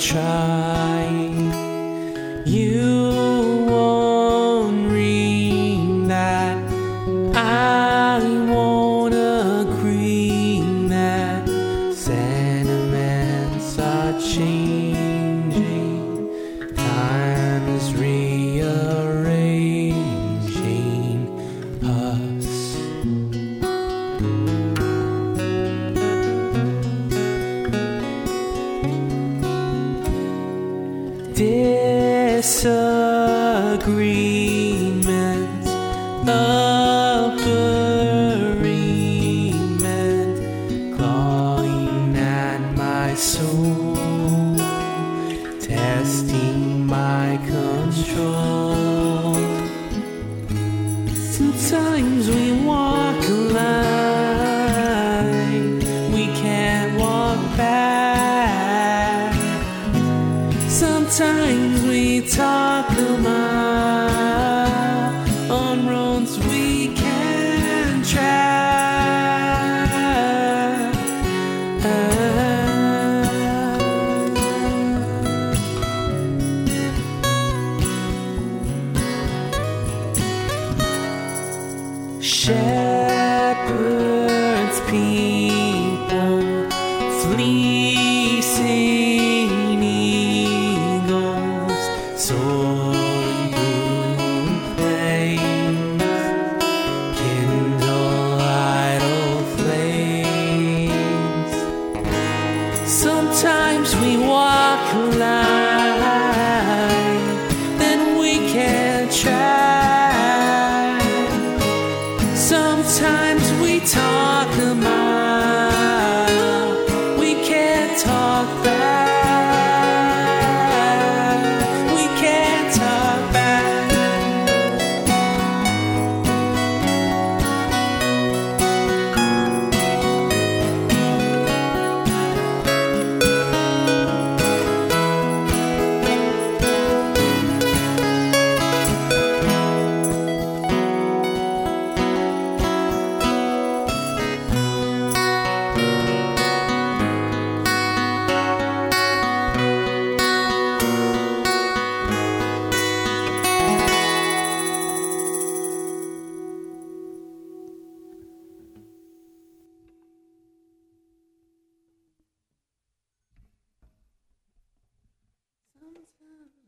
child. disagreement, a bereavement, clawing at my soul, testing my control. Sometimes we want. Sometimes we talk a mile on roads we can't track. Share Sometimes we walk alone. Awesome.